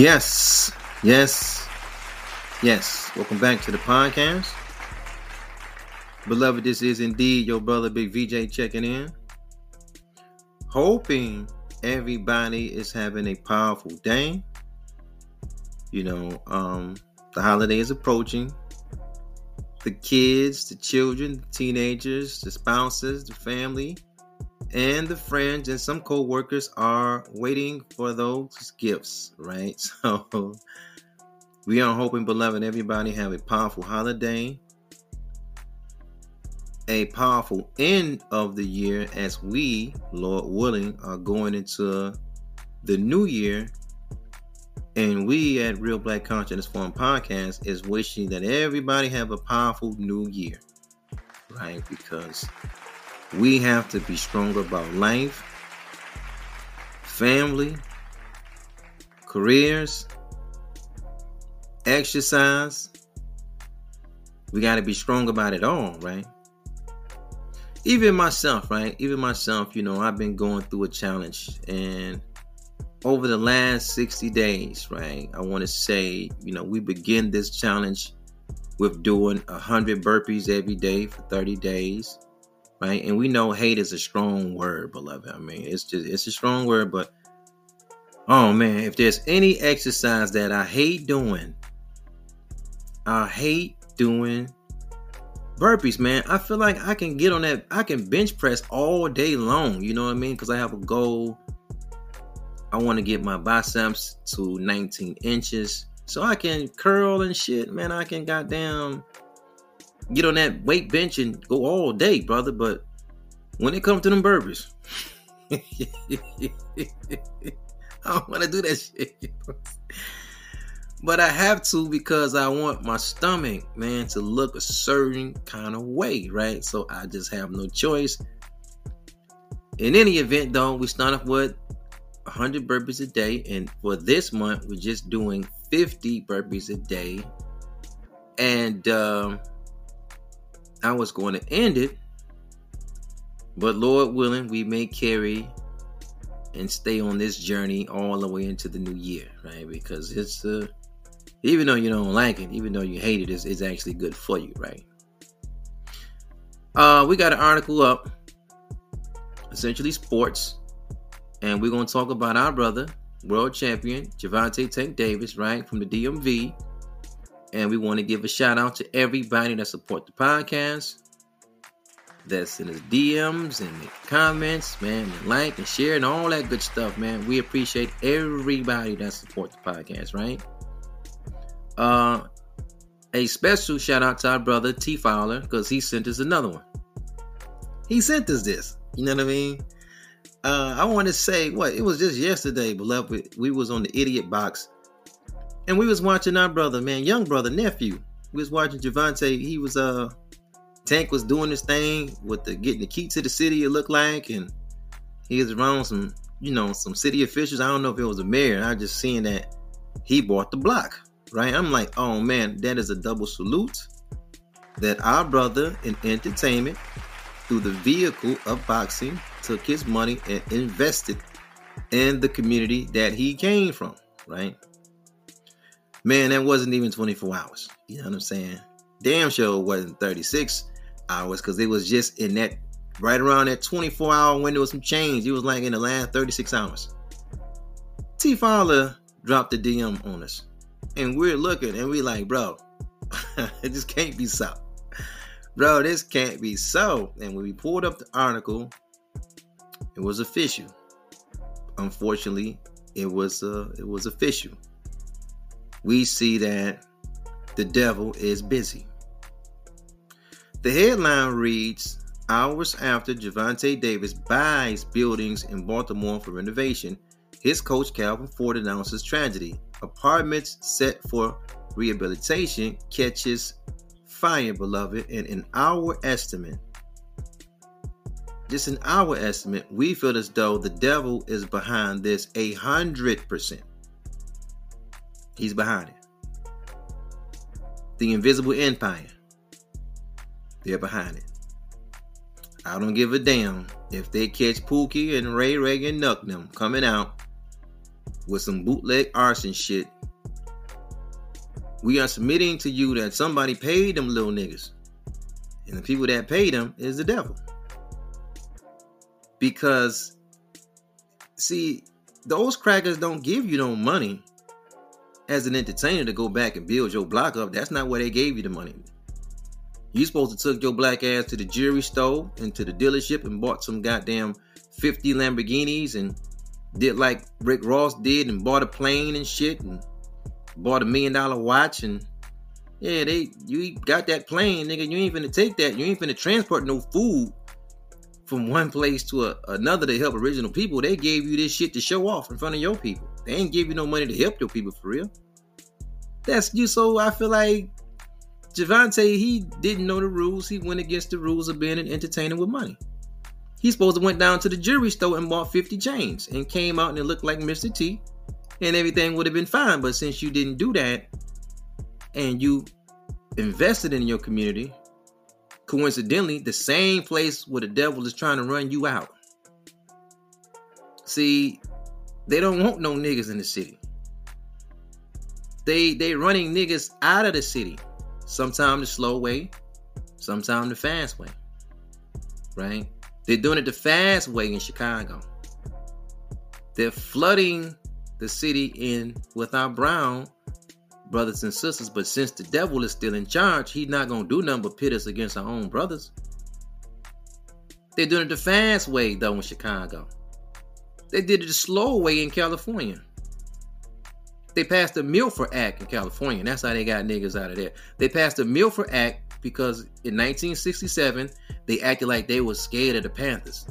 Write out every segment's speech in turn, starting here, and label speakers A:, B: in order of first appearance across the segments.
A: Yes, yes, yes. Welcome back to the podcast. Beloved, this is indeed your brother Big VJ checking in. Hoping everybody is having a powerful day. You know, um, the holiday is approaching. The kids, the children, the teenagers, the spouses, the family, and the friends and some co-workers are waiting for those gifts, right? So we are hoping, beloved, everybody have a powerful holiday, a powerful end of the year as we, Lord willing, are going into the new year. And we at Real Black Consciousness Forum Podcast is wishing that everybody have a powerful new year, right? Because we have to be stronger about life, family, careers, exercise. We got to be strong about it all, right? Even myself, right? Even myself, you know, I've been going through a challenge and over the last 60 days, right? I want to say, you know, we begin this challenge with doing 100 burpees every day for 30 days right? And we know hate is a strong word, beloved. I mean, it's just it's a strong word, but oh man, if there's any exercise that I hate doing, I hate doing burpees, man. I feel like I can get on that, I can bench press all day long, you know what I mean? Because I have a goal. I want to get my biceps to 19 inches so I can curl and shit, man. I can goddamn get on that weight bench and go all day, brother. But when it comes to them burpees, I don't want to do that shit. but I have to because I want my stomach, man, to look a certain kind of way, right? So I just have no choice. In any event, though, we start off with 100 burpees a day, and for this month, we're just doing 50 burpees a day. And um, I was going to end it, but Lord willing, we may carry and stay on this journey all the way into the new year, right? Because it's uh, even though you don't like it, even though you hate it, it's, it's actually good for you, right? Uh, we got an article up, essentially sports, and we're gonna talk about our brother, world champion Gervonta Tank Davis, right from the DMV. And we want to give a shout out to everybody that support the podcast. That's in his DMs and the comments, man, and like and share and all that good stuff, man. We appreciate everybody that support the podcast, right? Uh a special shout out to our brother T Fowler because he sent us another one. He sent us this. You know what I mean? Uh, I want to say what it was just yesterday, beloved. We was on the idiot box and we was watching our brother, man, young brother, nephew. We was watching Gervonta. He was uh Tank was doing this thing with the getting the key to the city, it looked like, and he was around some, you know, some city officials. I don't know if it was a mayor. I just seeing that he bought the block, right? I'm like, oh man, that is a double salute that our brother in entertainment, through the vehicle of boxing, took his money and invested in the community that he came from, right? Man, that wasn't even 24 hours. You know what I'm saying? Damn sure wasn't 36 hours because it was just in that right around that 24 hour window with some change. It was like in the last 36 hours. T Fowler dropped the DM on us. And we're looking and we like, bro, it just can't be so. Bro, this can't be so. And when we pulled up the article, it was official. Unfortunately, it was uh it was official we see that the devil is busy. The headline reads Hours after Gervonta Davis buys buildings in Baltimore for renovation, his coach Calvin Ford announces tragedy. Apartments set for rehabilitation catches fire, beloved, and in our estimate, just in our estimate, we feel as though the devil is behind this a hundred percent. He's behind it. The invisible empire. They're behind it. I don't give a damn if they catch Pookie and Ray Ray and Nuck them coming out with some bootleg arson shit. We are submitting to you that somebody paid them little niggas. And the people that paid them is the devil. Because, see, those crackers don't give you no money as an entertainer to go back and build your block up. That's not where they gave you the money. You supposed to took your black ass to the jewelry store and to the dealership and bought some goddamn 50 Lamborghinis and did like Rick Ross did and bought a plane and shit and bought a million dollar watch and yeah, they you got that plane, nigga. You ain't finna take that. You ain't finna transport no food from one place to a, another to help original people. They gave you this shit to show off in front of your people. They ain't give you no money to help your people for real. That's you. So I feel like Gervonta, he didn't know the rules. He went against the rules of being an entertainer with money. He supposed to went down to the jewelry store and bought 50 chains and came out and it looked like Mr. T and everything would have been fine. But since you didn't do that and you invested in your community, coincidentally, the same place where the devil is trying to run you out. See, they don't want no niggas in the city. They they running niggas out of the city. Sometimes the slow way, sometimes the fast way. Right? They're doing it the fast way in Chicago. They're flooding the city in with our brown brothers and sisters. But since the devil is still in charge, he's not gonna do nothing but pit us against our own brothers. They're doing it the fast way though in Chicago. They did it the slow way in California. They passed the Mulford Act in California. That's how they got niggas out of there. They passed the Mulford Act because in 1967 they acted like they was scared of the Panthers,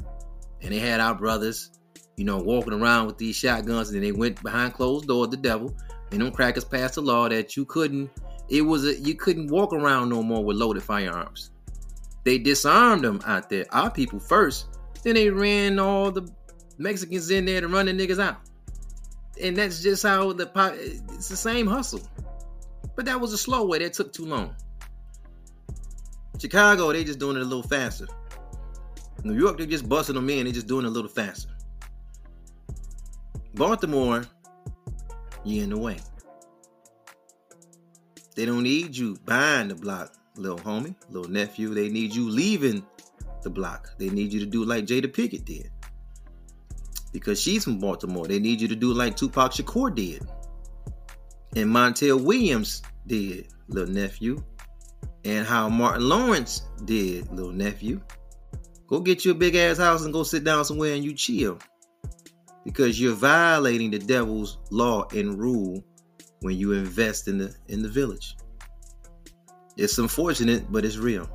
A: and they had our brothers, you know, walking around with these shotguns, and they went behind closed doors. The devil and them crackers passed a law that you couldn't. It was a, you couldn't walk around no more with loaded firearms. They disarmed them out there. Our people first. Then they ran all the Mexicans in there to run the niggas out and that's just how the it's the same hustle. But that was a slow way. That took too long. Chicago, they just doing it a little faster. New York, they just busting them in. They just doing it a little faster. Baltimore, you in the way. They don't need you buying the block, little homie, little nephew. They need you leaving the block. They need you to do like Jada Pinkett did because she's from Baltimore. They need you to do like Tupac Shakur did. And Montel Williams did, little nephew. And how Martin Lawrence did, little nephew. Go get you a big ass house and go sit down somewhere and you chill. Because you're violating the devil's law and rule when you invest in the in the village. It's unfortunate, but it's real.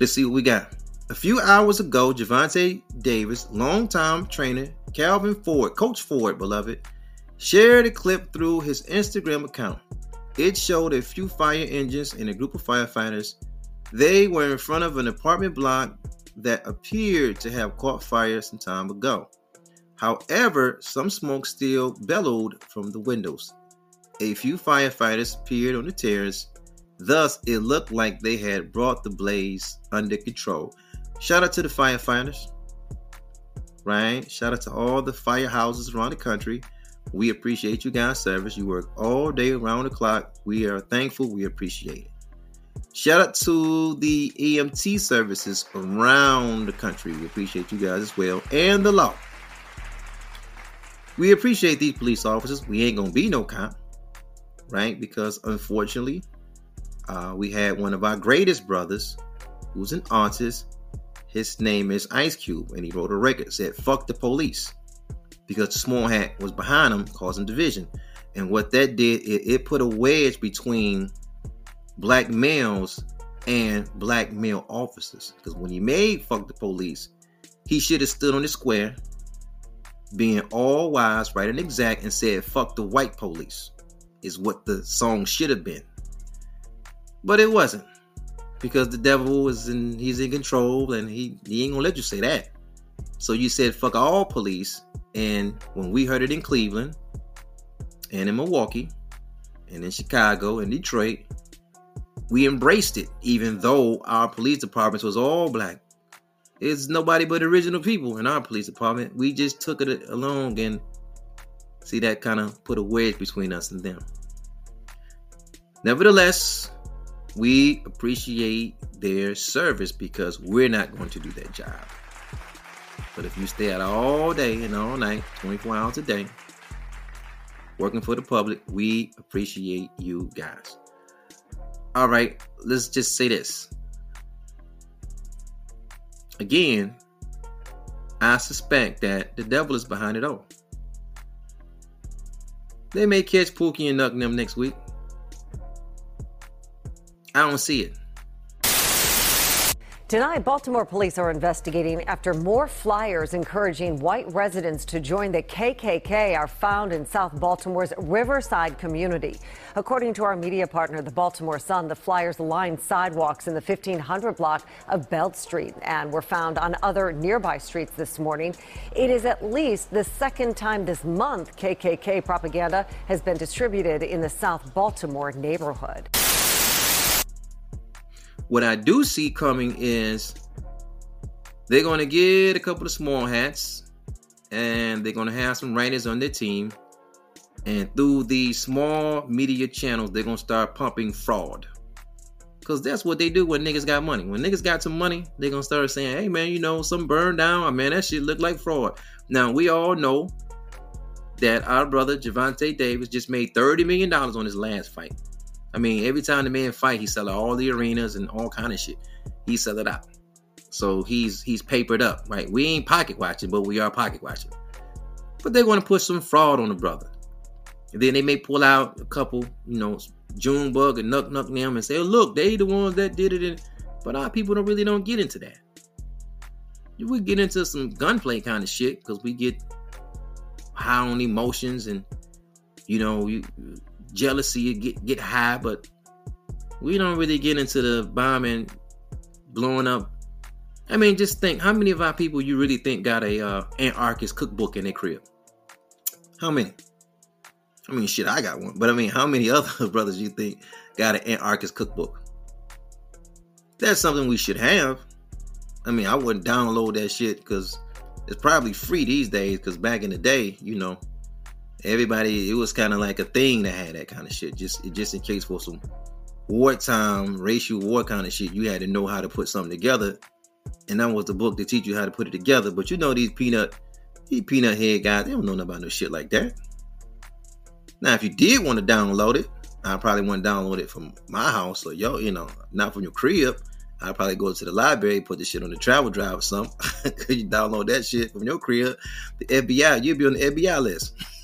A: Let's see what we got. A few hours ago, Gervonta Davis, longtime trainer Calvin Ford, Coach Ford, beloved, shared a clip through his Instagram account. It showed a few fire engines and a group of firefighters. They were in front of an apartment block that appeared to have caught fire some time ago. However, some smoke still bellowed from the windows. A few firefighters appeared on the terrace. Thus, it looked like they had brought the blaze under control. Shout out to the firefighters, right? Shout out to all the firehouses around the country. We appreciate you guys' service. You work all day around the clock. We are thankful. We appreciate it. Shout out to the EMT services around the country. We appreciate you guys as well. And the law. We appreciate these police officers. We ain't gonna be no cop, right? Because unfortunately, uh, we had one of our greatest brothers, who's an artist, his name is Ice Cube, and he wrote a record said "Fuck the police" because the small hat was behind him, causing division. And what that did, it, it put a wedge between black males and black male officers. Because when he made "Fuck the Police," he should have stood on the square, being all wise, right and exact, and said "Fuck the white police." Is what the song should have been, but it wasn't because the devil is in he's in control and he, he ain't gonna let you say that. So you said fuck all police, and when we heard it in Cleveland and in Milwaukee and in Chicago and Detroit, we embraced it, even though our police departments was all black. It's nobody but original people in our police department. We just took it along and see that kind of put a wedge between us and them. Nevertheless, we appreciate their service because we're not going to do that job. But if you stay out all day and all night, 24 hours a day, working for the public, we appreciate you guys. All right, let's just say this. Again, I suspect that the devil is behind it all. They may catch Pookie and Nuck them next week. I don't see it.
B: Tonight, Baltimore police are investigating after more flyers encouraging white residents to join the KKK are found in South Baltimore's Riverside community. According to our media partner, the Baltimore Sun, the flyers lined sidewalks in the 1500 block of Belt Street and were found on other nearby streets this morning. It is at least the second time this month KKK propaganda has been distributed in the South Baltimore neighborhood.
A: What I do see coming is they're going to get a couple of small hats and they're going to have some writers on their team. And through these small media channels, they're going to start pumping fraud. Because that's what they do when niggas got money. When niggas got some money, they're going to start saying, hey, man, you know, some burned down. Oh, man, that shit look like fraud. Now, we all know that our brother Gervonta Davis just made $30 million on his last fight. I mean, every time the man fight, he sell out all the arenas and all kind of shit. He sell it out. So he's he's papered up, right? We ain't pocket watching, but we are pocket watching. But they're going to put some fraud on the brother. And then they may pull out a couple, you know, Junebug and Nuck Nuck them and say, oh, look, they the ones that did it. And, but our people don't really don't get into that. We get into some gunplay kind of shit because we get high on emotions and you know, you jealousy get get high, but we don't really get into the bombing, blowing up. I mean, just think how many of our people you really think got a uh, anarchist cookbook in their crib? How many? I mean, shit, I got one, but I mean, how many other brothers you think got an anarchist cookbook? That's something we should have. I mean, I wouldn't download that shit because it's probably free these days. Because back in the day, you know, everybody it was kind of like a thing to have that kind of shit. Just just in case for some wartime racial war kind of shit you had to know how to put something together. And that was the book to teach you how to put it together. But you know these peanut these peanut head guys they don't know about no shit like that. Now if you did want to download it i probably to download it from my house or yo you know not from your crib. I'd probably go to the library, put the shit on the travel drive or something. Cause you download that shit from your crib, the FBI, you'll be on the FBI list.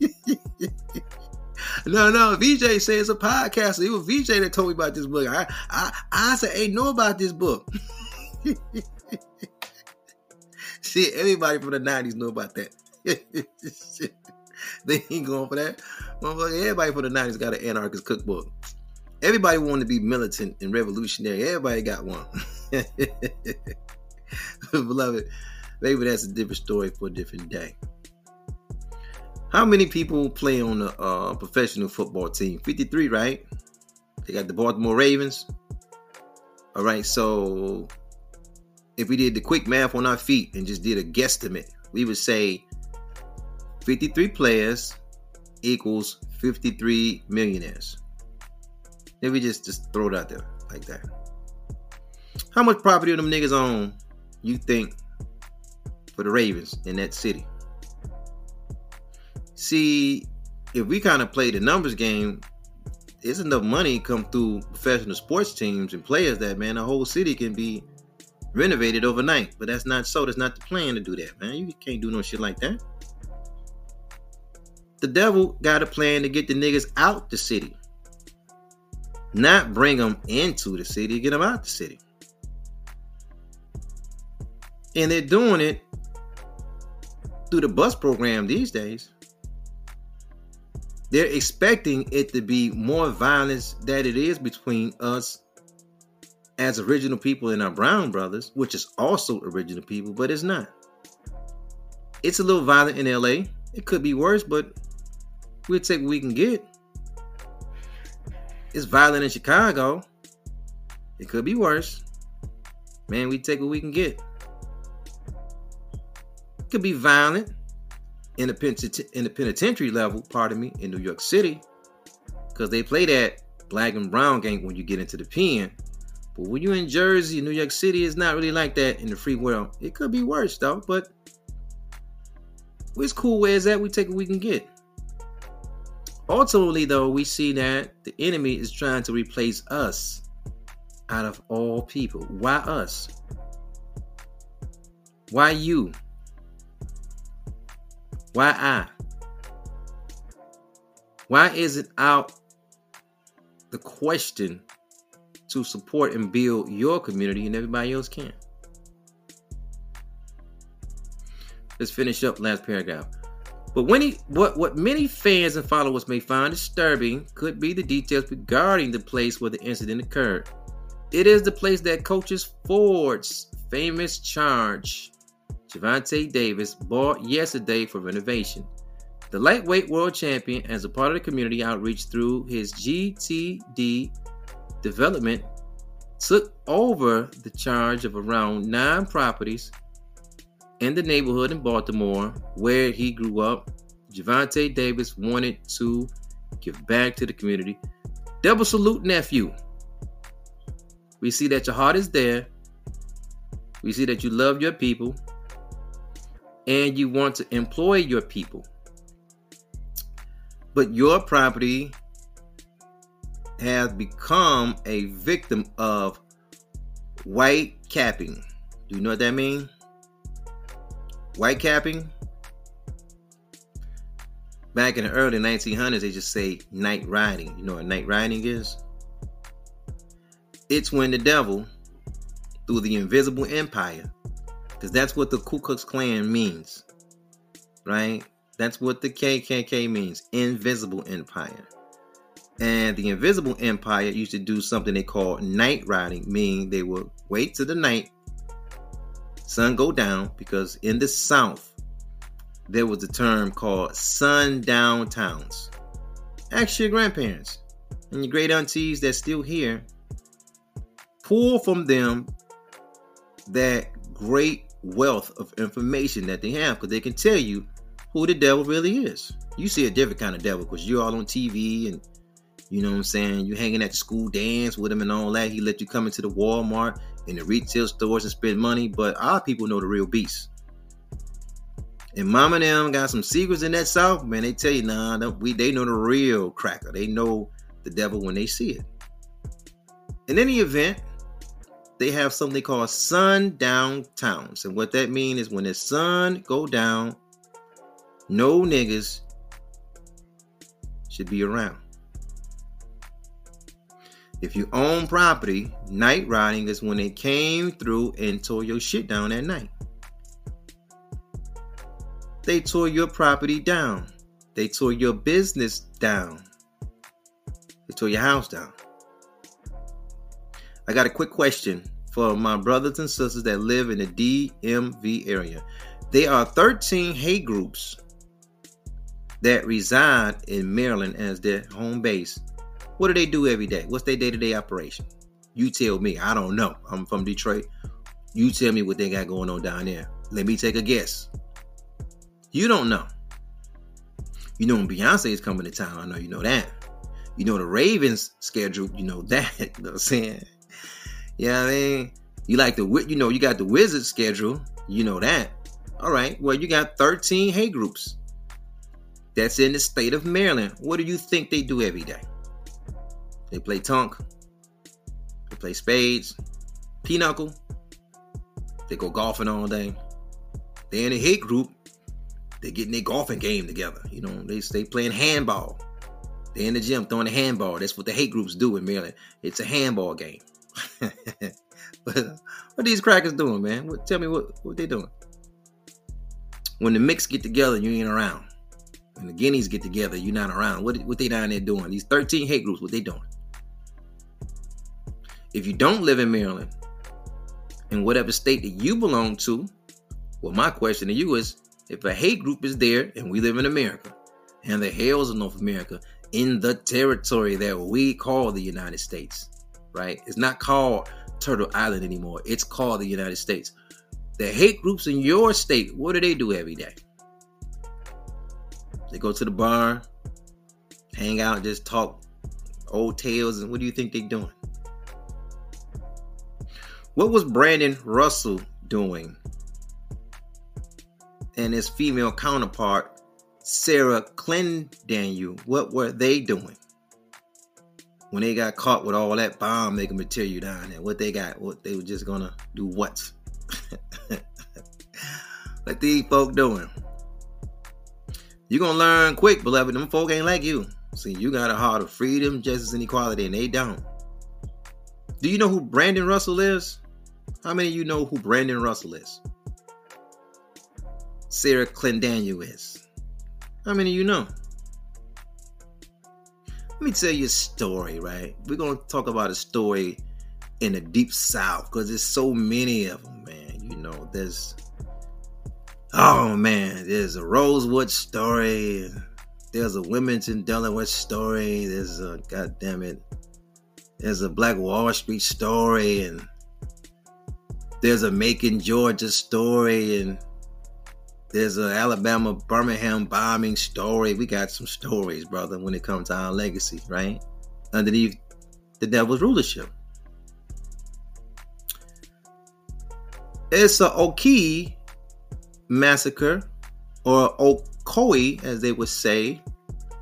A: no, no. VJ says a podcast. It was VJ that told me about this book. I, I, I said, ain't know about this book. Shit, everybody from the 90s know about that. they ain't going for that. Everybody from the 90s got an anarchist cookbook. Everybody wanted to be militant and revolutionary. Everybody got one. Beloved, maybe that's a different story for a different day. How many people play on a uh, professional football team? 53, right? They got the Baltimore Ravens. All right, so if we did the quick math on our feet and just did a guesstimate, we would say 53 players equals 53 millionaires. Maybe just just throw it out there like that. How much property do them niggas own? You think for the Ravens in that city? See, if we kind of play the numbers game, there's enough money come through professional sports teams and players that man, a whole city can be renovated overnight. But that's not so. That's not the plan to do that, man. You can't do no shit like that. The devil got a plan to get the niggas out the city, not bring them into the city, get them out the city. And they're doing it through the bus program these days they're expecting it to be more violence than it is between us as original people and our brown brothers, which is also original people, but it's not. It's a little violent in LA. It could be worse, but we'll take what we can get. It's violent in Chicago. It could be worse. Man, we take what we can get. It could be violent in the, in the penitentiary level, pardon me, in New York City, because they play that black and brown game when you get into the pen. But when you're in Jersey, New York City, it's not really like that in the free world. It could be worse though, but it's cool where it's at. We take what we can get. Ultimately, though, we see that the enemy is trying to replace us out of all people. Why us? Why you? Why I? Why is it out the question to support and build your community and everybody else can? Let's finish up last paragraph. But when he, what, what many fans and followers may find disturbing could be the details regarding the place where the incident occurred. It is the place that coaches Ford's famous charge, Gervonta Davis, bought yesterday for renovation. The lightweight world champion, as a part of the community outreach through his GTD development, took over the charge of around nine properties in the neighborhood in Baltimore where he grew up. Gervonta Davis wanted to give back to the community. Double salute, nephew. We see that your heart is there. We see that you love your people and you want to employ your people. But your property has become a victim of white capping. Do you know what that means? White capping. Back in the early 1900s, they just say night riding. You know what night riding is? It's when the devil, through the invisible empire, because that's what the Ku Klux Klan means, right? That's what the KKK means invisible empire. And the invisible empire used to do something they call night riding, meaning they would wait till the night sun go down because in the South, there was a term called sundown towns. Ask your grandparents and your great aunties that's still here. Pull from them that great wealth of information that they have because they can tell you who the devil really is. You see a different kind of devil because you're all on TV and you know what I'm saying? You hanging at the school dance with him and all that. He let you come into the Walmart and the retail stores and spend money, but our people know the real beast. And mom and them got some secrets in that south, man. They tell you, nah, we they know the real cracker. They know the devil when they see it. In any event, they have something called sundown towns, and what that means is when the sun go down, no niggas should be around. If you own property, night riding is when they came through and tore your shit down at night. They tore your property down. They tore your business down. They tore your house down. I got a quick question for my brothers and sisters that live in the DMV area. There are 13 hate groups that reside in Maryland as their home base. What do they do every day? What's their day to day operation? You tell me. I don't know. I'm from Detroit. You tell me what they got going on down there. Let me take a guess. You don't know. You know when Beyonce is coming to town. I know you know that. You know the Ravens schedule. You know that. you know what I'm saying? You know what I mean, you like the you know you got the wizard schedule. You know that. All right. Well, you got 13 hate groups. That's in the state of Maryland. What do you think they do every day? They play Tonk. They play Spades. Pinochle. They go golfing all day. They're in a hit group. They're getting their golfing game together. You know, they stay playing handball. They're in the gym throwing a handball. That's what the hate groups do in Maryland. It's a handball game. what these crackers doing, man? What, tell me what, what they doing. When the mix get together, you ain't around. When the guineas get together, you're not around. What, what they down there doing? These 13 hate groups, what they doing? If you don't live in Maryland, in whatever state that you belong to, well, my question to you is if a hate group is there and we live in America and the hills of North America in the territory that we call the United States, right? It's not called Turtle Island anymore. It's called the United States. the hate groups in your state, what do they do every day? They go to the bar, hang out, just talk old tales, and what do you think they're doing? What was Brandon Russell doing? And his female counterpart, Sarah Clendaniel, what were they doing? When they got caught with all that bomb making material down there, what they got? What they were just gonna do what? what these folk doing? You're gonna learn quick, beloved. Them folk ain't like you. See, you got a heart of freedom, justice, and equality, and they don't. Do you know who Brandon Russell is? How many of you know who Brandon Russell is? Sarah Clendaniel is. How many of you know? Let me tell you a story, right? We're gonna talk about a story in the deep south because there's so many of them, man. You know, there's oh man, there's a Rosewood story, there's a Wilmington Delaware story, there's a goddamn it, there's a Black Wall Street story, and there's a Macon Georgia story, and there's a Alabama Birmingham bombing story. We got some stories, brother, when it comes to our legacy, right? Underneath the devil's rulership. It's a Oki massacre, or Ocoee, as they would say.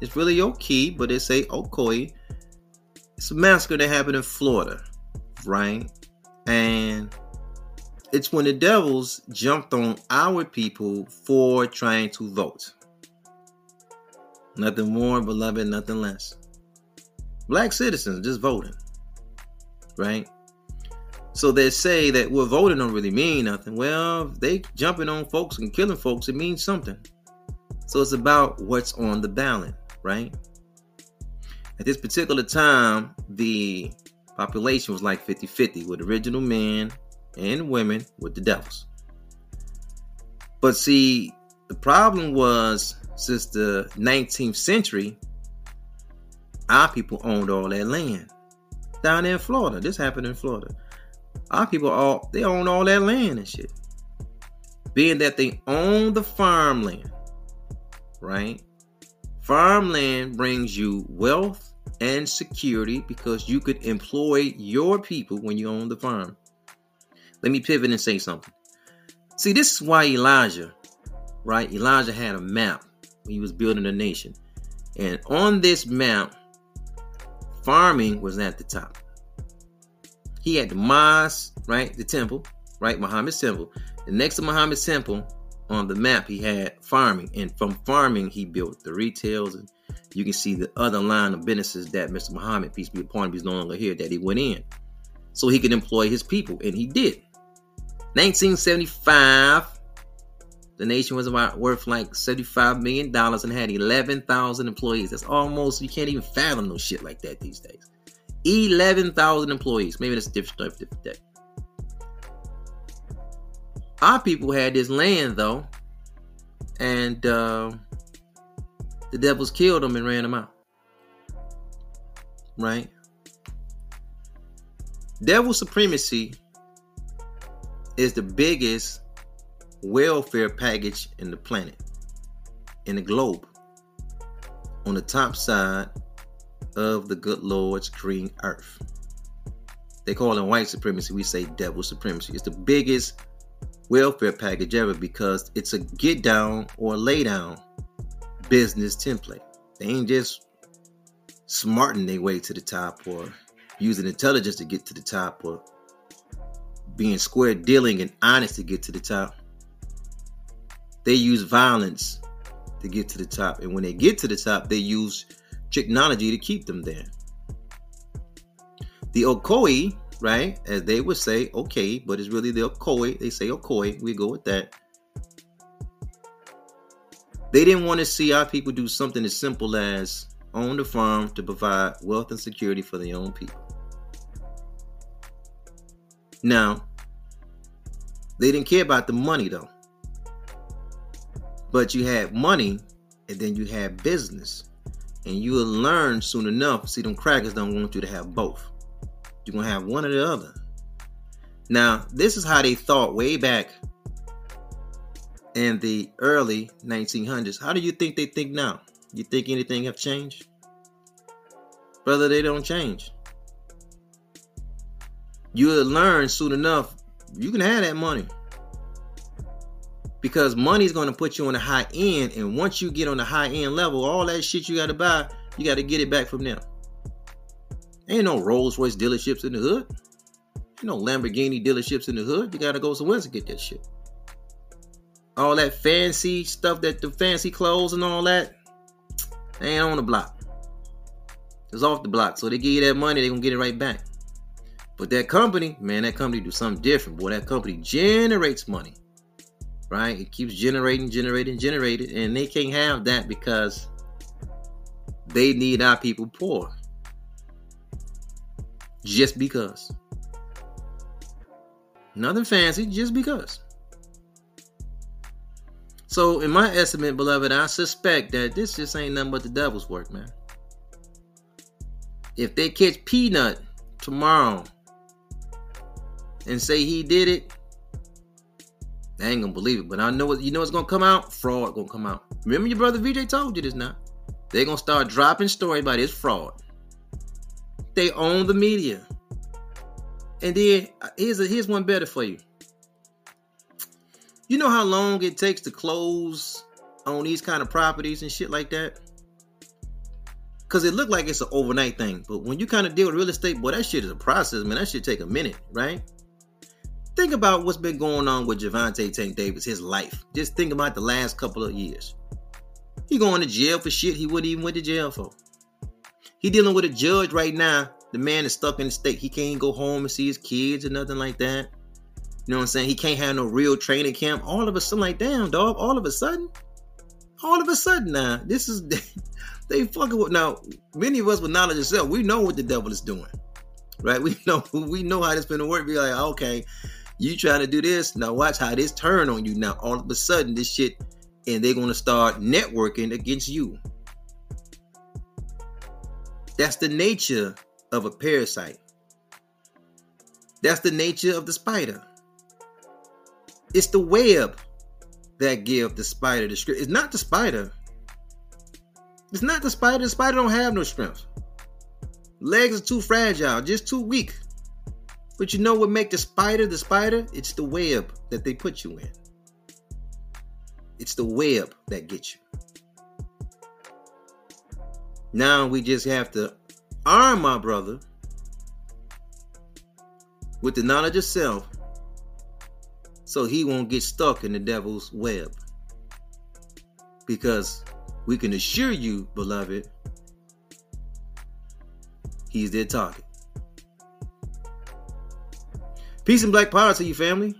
A: It's really Oki, but they say Ocoee. It's a massacre that happened in Florida, right? And it's when the devils jumped on our people for trying to vote. Nothing more, beloved, nothing less. Black citizens just voting, right? So they say that we're voting don't really mean nothing. Well, they jumping on folks and killing folks, it means something. So it's about what's on the ballot, right? At this particular time, the population was like 50 50 with original men and women with the devils. But see, the problem was since the 19th century, our people owned all that land down there in Florida. This happened in Florida. Our people all they own all that land and shit. Being that they own the farmland, right? Farmland brings you wealth and security because you could employ your people when you own the farm. Let me pivot and say something. See, this is why Elijah, right? Elijah had a map when he was building a nation. And on this map, farming was at the top. He had the mosque, right? The temple, right? Muhammad's temple. And next to Muhammad's temple on the map, he had farming. And from farming, he built the retails. And you can see the other line of businesses that Mr. Muhammad, peace be upon him, he's no longer here, that he went in. So he could employ his people. And he did. 1975, the nation was about worth like $75 million and had 11,000 employees. That's almost, you can't even fathom no shit like that these days. 11,000 employees. Maybe that's a different story, different day. Our people had this land though, and uh, the devils killed them and ran them out. Right? Devil supremacy is the biggest welfare package in the planet, in the globe. On the top side of the good Lord's green earth. They call it white supremacy. We say devil supremacy. It's the biggest welfare package ever because it's a get down or lay down business template. They ain't just smarting their way to the top or using intelligence to get to the top or being square dealing and honest to get to the top. They use violence to get to the top. And when they get to the top, they use technology to keep them there. The Okoi, right, as they would say, okay, but it's really the Okoi. They say Okoi. We go with that. They didn't want to see our people do something as simple as own the farm to provide wealth and security for their own people. Now, they didn't care about the money though. But you had money and then you had business. And you will learn soon enough. See, them crackers don't want you to have both. You're going to have one or the other. Now, this is how they thought way back in the early 1900s. How do you think they think now? You think anything have changed? Brother, they don't change. You'll learn soon enough you can have that money. Because money is going to put you on the high end. And once you get on the high end level, all that shit you got to buy, you got to get it back from them. Ain't no Rolls Royce dealerships in the hood. Ain't no Lamborghini dealerships in the hood. You got to go somewhere to get that shit. All that fancy stuff, that the fancy clothes and all that, ain't on the block. It's off the block. So they give you that money, they gonna get it right back. But that company, man, that company do something different. Boy, that company generates money. Right? It keeps generating, generating, generating. And they can't have that because they need our people poor. Just because. Nothing fancy, just because. So, in my estimate, beloved, I suspect that this just ain't nothing but the devil's work, man. If they catch Peanut tomorrow and say he did it, I ain't gonna believe it. But I know what you know what's gonna come out? Fraud gonna come out. Remember your brother VJ told you this now. They're gonna start dropping stories about his fraud. They own the media. And then uh, here's a, here's one better for you. You know how long it takes to close on these kind of properties and shit like that? Cause it looked like it's an overnight thing, but when you kind of deal with real estate, boy, that shit is a process, man. That should take a minute, right? Think about what's been going on with Gervonta Tank Davis, his life. Just think about the last couple of years. He going to jail for shit he wouldn't even went to jail for. He dealing with a judge right now. The man is stuck in the state. He can't go home and see his kids or nothing like that. You know what I'm saying? He can't have no real training camp. All of a sudden, like, damn, dog, all of a sudden, all of a sudden now, this is they fucking with now, many of us with knowledge of self, we know what the devil is doing. Right? We know we know how this gonna work. Be like, okay, you trying to do this. Now watch how this turn on you. Now all of a sudden this shit and they're gonna start networking against you. That's the nature of a parasite. That's the nature of the spider. It's the web that give the spider the script. It's not the spider. It's not the spider. The spider don't have no strength. Legs are too fragile, just too weak. But you know what make the spider the spider? It's the web that they put you in. It's the web that gets you. Now we just have to arm my brother with the knowledge of self so he won't get stuck in the devil's web. Because we can assure you, beloved, he's their target. Peace and black power to you, family.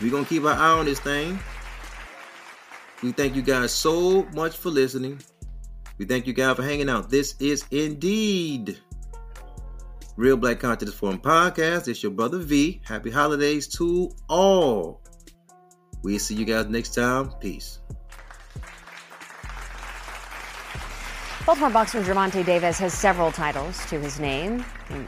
A: We're going to keep our eye on this thing. We thank you guys so much for listening. We thank you guys for hanging out. This is indeed Real Black Consciousness Forum Podcast. It's your brother V. Happy holidays to all. We'll see you guys next time. Peace.
C: Baltimore boxer Gervonta Davis has several titles to his name.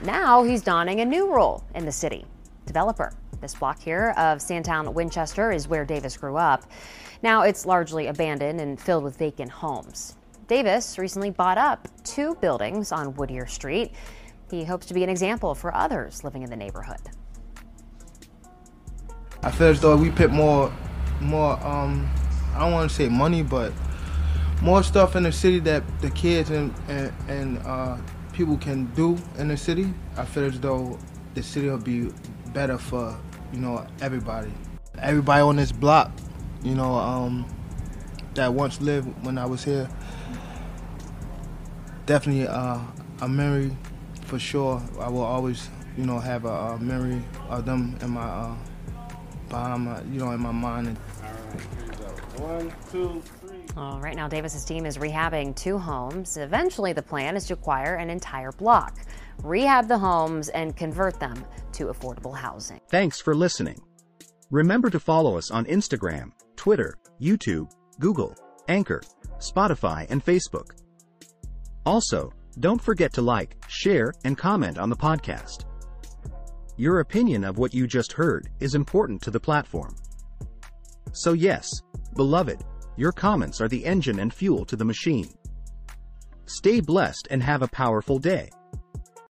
C: Now he's donning a new role in the city developer. This block here of Sandtown Winchester is where Davis grew up. Now it's largely abandoned and filled with vacant homes. Davis recently bought up two buildings on Whittier Street. He hopes to be an example for others living in the neighborhood.
D: I feel as though we put more, more. Um, I don't want to say money, but more stuff in the city that the kids and and, and uh, people can do in the city. I feel as though the city will be better for you know everybody. Everybody on this block, you know, um, that once lived when I was here. Definitely uh, a memory for sure. I will always, you know, have a, a memory of them in my uh, behind my, you know, in my mind. All right, here we go.
C: One, two, well, right now, Davis's team is rehabbing two homes. Eventually, the plan is to acquire an entire block, rehab the homes, and convert them to affordable housing.
E: Thanks for listening. Remember to follow us on Instagram, Twitter, YouTube, Google, Anchor, Spotify, and Facebook. Also, don't forget to like, share, and comment on the podcast. Your opinion of what you just heard is important to the platform. So yes, beloved, your comments are the engine and fuel to the machine. Stay blessed and have a powerful day.